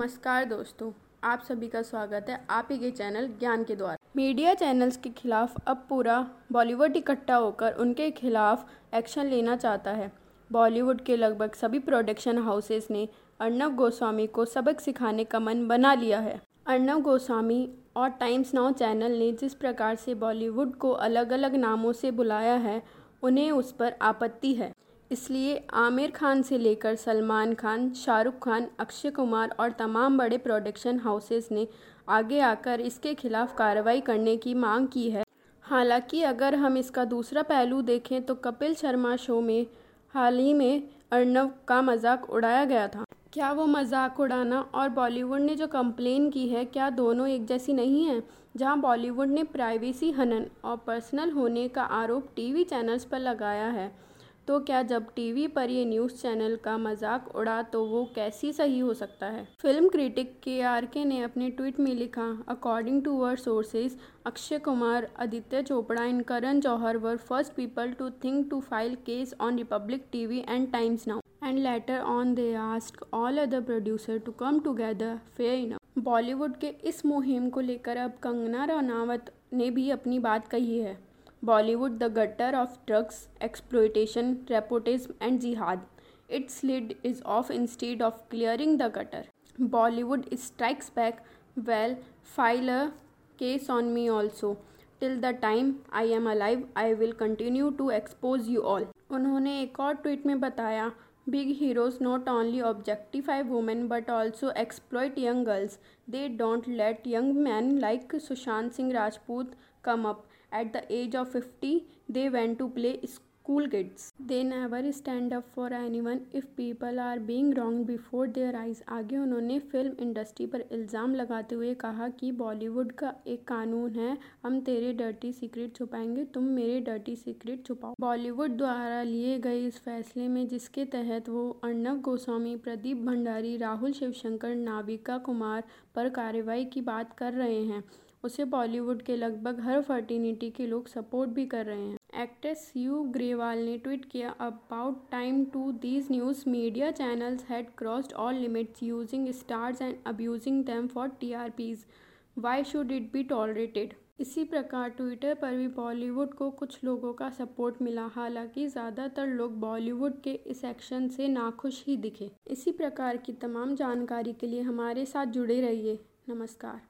नमस्कार दोस्तों, आप सभी का स्वागत है आप ही के चैनल ज्ञान के द्वारा। मीडिया चैनल्स के खिलाफ अब पूरा बॉलीवुड इकट्ठा होकर उनके खिलाफ एक्शन लेना चाहता है। बॉलीवुड के लगभग सभी प्रोडक्शन हाउसेस ने अर्नब गोस्वामी को सबक सिखाने का मन बना लिया है। अर्नब गोस्वामी और टाइम्स नाउ चैनल ने जिस प्रकार से बॉलीवुड को अलग अलग नामों से बुलाया है, उन्हें उस पर आपत्ति है। इसलिए आमिर खान से लेकर सलमान खान, शाहरुख खान, अक्षय कुमार और तमाम बड़े प्रोडक्शन हाउसेस ने आगे आकर इसके खिलाफ कार्रवाई करने की मांग की है। हालाँकि अगर हम इसका दूसरा पहलू देखें तो कपिल शर्मा शो में, हाल ही में अर्नव का मज़ाक उड़ाया गया था। क्या वो मज़ाक उड़ाना और बॉलीवुड ने जो कंप्लेन की है, क्या दोनों एक जैसी नहीं है? जहाँ बॉलीवुड ने प्राइवेसी हनन और पर्सनल होने का आरोप टीवी चैनल्स पर लगाया है। तो क्या जब टीवी पर ये न्यूज़ चैनल का मज़ाक उड़ा तो वो कैसी सही हो सकता है? Film critic K R K ने अपने ट्वीट में लिखा, according to our sources Akshay Kumar, Aditya Chopra and Karan Johar were first people to think to file case on Republic TV and Times Now and later on they ask all other producer to come together fair in Bollywood के इस मुहिम को लेकर अब कंगना रनावत ने भी अपनी बात कही है। Bollywood, the gutter of drugs, exploitation, nepotism, and jihad. Its lid is off instead of clearing the gutter. Bollywood strikes back. Well, file a case on me also. Till the time I am alive, I will continue to expose you all. उन्होंने एक और tweet में बताया Big heroes not only objectify women but also exploit young girls. They don't let young men like Sushant Singh Rajput come up. At the age of 50, they went to play school kids. They never stand up for anyone if people are being wronged before their eyes. आगे उन्होंने film industry पर इल्ज़ाम लगाते हुए कहा कि बॉलीवुड का एक कानून है हम तेरे डर्टी सीक्रेट छुपाएँगे तुम मेरे डर्टी सीक्रेट छुपाओ बॉलीवुड द्वारा लिए गए इस फैसले में जिसके तहत वो अर्नब गोस्वामी प्रदीप भंडारी राहुल शिवशंकर नाविका कुमार पर कार्रवाई की बात कर रहे हैं उसे बॉलीवुड के लगभग हर फर्टिनिटी के लोग सपोर्ट भी कर रहे हैं। एक्ट्रेस यू ग्रेवाल ने ट्वीट किया, about time to these news media channels had crossed all limits using stars and abusing them for TRPs. Why should it be tolerated? इसी प्रकार ट्विटर पर भी बॉलीवुड को कुछ लोगों का सपोर्ट मिला, हालाँकि ज़्यादातर लोग बॉलीवुड के इस एक्शन से नाखुश ही दिखे। इसी प्रकार की तमाम जानकारी के लिए हमारे साथ जुड़े रहिए। नमस्कार।